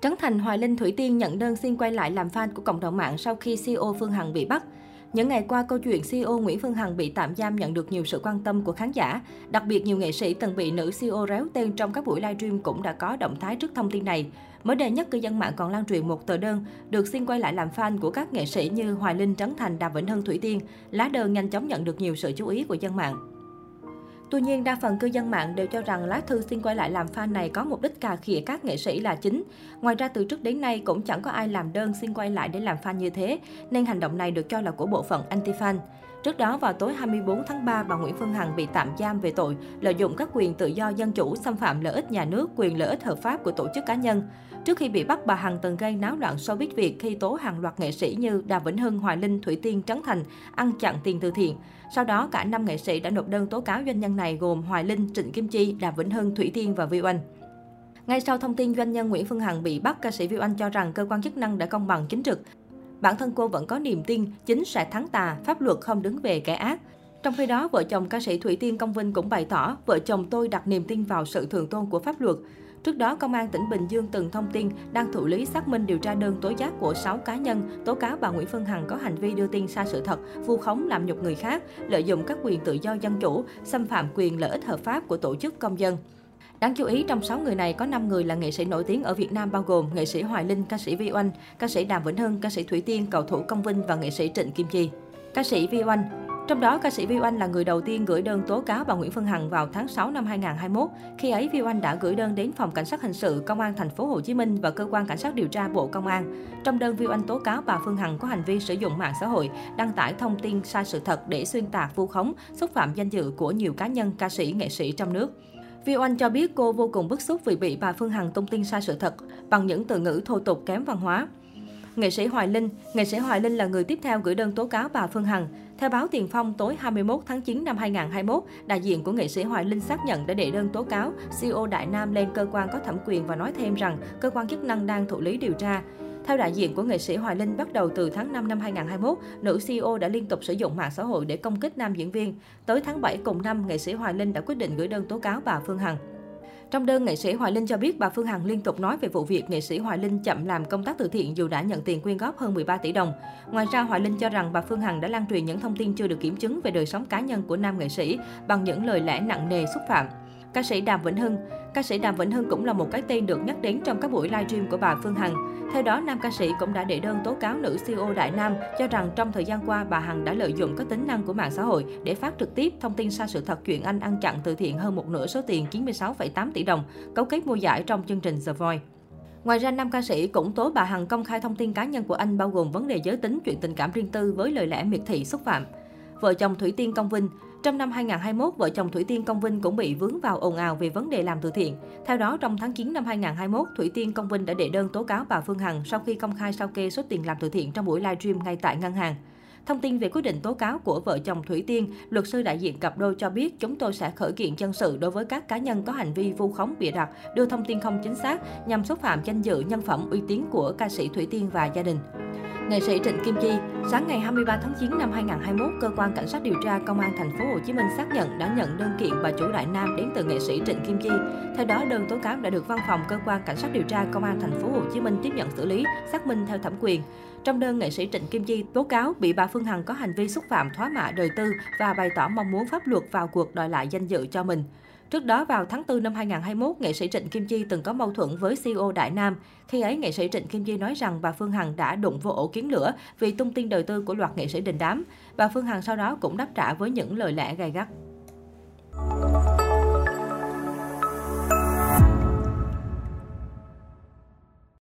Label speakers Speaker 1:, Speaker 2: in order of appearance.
Speaker 1: Trấn Thành, Hoài Linh, Thủy Tiên nhận đơn xin quay lại làm fan của cộng đồng mạng sau khi CEO Phương Hằng bị bắt. Những ngày qua, câu chuyện CEO Nguyễn Phương Hằng bị tạm giam nhận được nhiều sự quan tâm của khán giả. Đặc biệt, nhiều nghệ sĩ từng bị nữ CEO réo tên trong các buổi livestream cũng đã có động thái trước thông tin này. Mới đây nhất, cư dân mạng còn lan truyền một tờ đơn được xin quay lại làm fan của các nghệ sĩ như Hoài Linh, Trấn Thành, Đàm Vĩnh Hưng, Thủy Tiên. Lá đơn nhanh chóng nhận được nhiều sự chú ý của dân mạng. Tuy nhiên, đa phần cư dân mạng đều cho rằng lá thư xin quay lại làm fan này có mục đích cà khịa các nghệ sĩ là chính. Ngoài ra, từ trước đến nay cũng chẳng có ai làm đơn xin quay lại để làm fan như thế, nên hành động này được cho là của bộ phận anti-fan. Trước đó, vào tối 24 tháng 3, bà Nguyễn Phương Hằng bị tạm giam về tội lợi dụng các quyền tự do dân chủ, xâm phạm lợi ích nhà nước, quyền lợi ích hợp pháp của tổ chức cá nhân. Trước khi bị bắt, bà Hằng từng gây náo loạn showbiz Việt khi tố hàng loạt nghệ sĩ như Đàm Vĩnh Hưng, Hoài Linh, Thủy Tiên, Trấn Thành ăn chặn tiền từ thiện. Sau đó, cả năm nghệ sĩ đã nộp đơn tố cáo doanh nhân này gồm Hoài Linh, Trịnh Kim Chi, Đàm Vĩnh Hưng, Thủy Tiên và Vi Oanh. Ngay sau thông tin doanh nhân Nguyễn Phương Hằng bị bắt, ca sĩ Vi Oanh cho rằng cơ quan chức năng đã công bằng chính trực. Bản thân cô vẫn có niềm tin chính sẽ thắng tà, pháp luật không đứng về kẻ ác. Trong khi đó, vợ chồng ca sĩ Thủy Tiên Công Vinh cũng bày tỏ, vợ chồng tôi đặt niềm tin vào sự thượng tôn của pháp luật. Trước đó, Công an tỉnh Bình Dương từng thông tin đang thụ lý xác minh điều tra đơn tố giác của 6 cá nhân tố cáo bà Nguyễn Phương Hằng có hành vi đưa tin sai sự thật, vu khống làm nhục người khác, lợi dụng các quyền tự do dân chủ, xâm phạm quyền lợi ích hợp pháp của tổ chức công dân. Đáng chú ý, trong 6 người này có 5 người là nghệ sĩ nổi tiếng ở Việt Nam bao gồm nghệ sĩ Hoài Linh, ca sĩ Vi Oanh, ca sĩ Đàm Vĩnh Hưng, ca sĩ Thủy Tiên, cầu thủ Công Vinh và nghệ sĩ Trịnh Kim Chi. Ca sĩ Vi Oanh trong đó, ca sĩ Vi Oanh là người đầu tiên gửi đơn tố cáo bà Nguyễn Phương Hằng vào tháng 6 năm 2021. Khi ấy, Vi Oanh đã gửi đơn đến phòng cảnh sát hình sự công an thành phố Hồ Chí Minh và cơ quan cảnh sát điều tra Bộ Công an. Trong đơn, Vi Oanh tố cáo bà Phương Hằng có hành vi sử dụng mạng xã hội đăng tải thông tin sai sự thật để xuyên tạc, vu khống, xúc phạm danh dự của nhiều cá nhân, ca sĩ, nghệ sĩ trong nước. Vi Oanh cho biết cô vô cùng bức xúc vì bị bà Phương Hằng tung tin sai sự thật bằng những từ ngữ thô tục kém văn hóa. Nghệ sĩ Hoài Linh, nghệ sĩ Hoài Linh là người tiếp theo gửi đơn tố cáo bà Phương Hằng. Theo báo Tiền Phong, tối 21 tháng 9 năm 2021, đại diện của nghệ sĩ Hoài Linh xác nhận đã đệ đơn tố cáo CEO Đại Nam lên cơ quan có thẩm quyền và nói thêm rằng cơ quan chức năng đang thụ lý điều tra. Theo đại diện của nghệ sĩ Hoài Linh, bắt đầu từ tháng 5 năm 2021, nữ CEO đã liên tục sử dụng mạng xã hội để công kích nam diễn viên. Tới tháng 7 cùng năm, nghệ sĩ Hoài Linh đã quyết định gửi đơn tố cáo bà Phương Hằng. Trong đơn, nghệ sĩ Hoài Linh cho biết bà Phương Hằng liên tục nói về vụ việc nghệ sĩ Hoài Linh chậm làm công tác từ thiện dù đã nhận tiền quyên góp hơn 13 tỷ đồng. Ngoài ra, Hoài Linh cho rằng bà Phương Hằng đã lan truyền những thông tin chưa được kiểm chứng về đời sống cá nhân của nam nghệ sĩ bằng những lời lẽ nặng nề xúc phạm. Ca sĩ Đàm Vĩnh Hưng Ca sĩ Đàm Vĩnh Hưng cũng là một cái tên được nhắc đến trong các buổi livestream của bà Phương Hằng. Theo đó, nam ca sĩ cũng đã đệ đơn tố cáo nữ CEO Đại Nam cho rằng trong thời gian qua bà Hằng đã lợi dụng các tính năng của mạng xã hội để phát trực tiếp thông tin sai sự thật chuyện anh ăn chặn từ thiện hơn một nửa số tiền 96,8 tỷ đồng, cấu kết mua giải trong chương trình The Voice. Ngoài ra, nam ca sĩ cũng tố bà Hằng công khai thông tin cá nhân của anh bao gồm vấn đề giới tính, chuyện tình cảm riêng tư với lời lẽ miệt thị xúc phạm. Vợ chồng Thủy Tiên Công Vinh trong năm 2021, vợ chồng Thủy Tiên Công Vinh cũng bị vướng vào ồn ào về vấn đề làm từ thiện. Theo đó, trong tháng 9 năm 2021, Thủy Tiên Công Vinh đã đệ đơn tố cáo bà Phương Hằng sau khi công khai sao kê số tiền làm từ thiện trong buổi livestream ngay tại ngân hàng. Thông tin về quyết định tố cáo của vợ chồng Thủy Tiên, luật sư đại diện cặp đôi cho biết chúng tôi sẽ khởi kiện dân sự đối với các cá nhân có hành vi vu khống bịa đặt, đưa thông tin không chính xác nhằm xúc phạm danh dự, nhân phẩm, uy tín của ca sĩ Thủy Tiên và gia đình. Nghệ sĩ Trịnh Kim Chi, sáng ngày 23 tháng 9 năm 2021, cơ quan cảnh sát điều tra công an thành phố Hồ Chí Minh xác nhận đã nhận đơn kiện bà chủ Đại Nam đến từ nghệ sĩ Trịnh Kim Chi. Theo đó, đơn tố cáo đã được văn phòng cơ quan cảnh sát điều tra công an thành phố Hồ Chí Minh tiếp nhận xử lý, xác minh theo thẩm quyền. Trong đơn, nghệ sĩ Trịnh Kim Chi tố cáo bị bà Phương Hằng có hành vi xúc phạm thoá mạ đời tư và bày tỏ mong muốn pháp luật vào cuộc đòi lại danh dự cho mình. Trước đó, vào tháng 4 năm 2021, nghệ sĩ Trịnh Kim Chi từng có mâu thuẫn với CEO Đại Nam. Khi ấy, nghệ sĩ Trịnh Kim Chi nói rằng bà Phương Hằng đã đụng vô ổ kiến lửa vì tung tin đời tư của loạt nghệ sĩ đình đám. Bà Phương Hằng sau đó cũng đáp trả với những lời lẽ gay gắt.